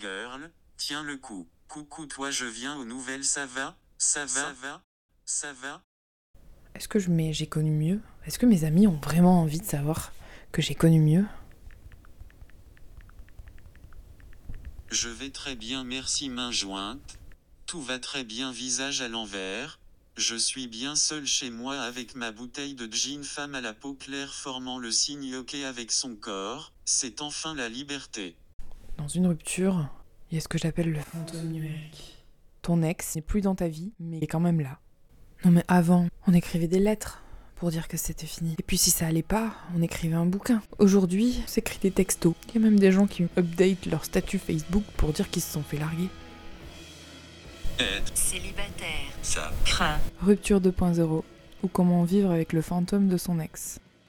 girl, tiens le coup. Coucou toi je viens aux nouvelles ça va? Ça va? Ça va Ça va? Est-ce que je mets j'ai connu mieux Est-ce que mes amis ont vraiment envie de savoir que j'ai connu mieux? Je vais très bien merci main jointe. Tout va très bien visage à l'envers. Je suis bien seul chez moi avec ma bouteille de gin femme à la peau claire formant le signe ok avec son corps. C'est enfin la liberté. Dans une rupture, il y a ce que j'appelle le fantôme numérique. Ton ex n'est plus dans ta vie, mais il est quand même là. Non mais avant, on écrivait des lettres pour dire que c'était fini. Et puis si ça allait pas, on écrivait un bouquin. Aujourd'hui, on s'écrit des textos. Il y a même des gens qui update leur statut Facebook pour dire qu'ils se sont fait larguer. Être Célibataire. ça. Craint. Rupture 2.0 ou comment vivre avec le fantôme de son ex.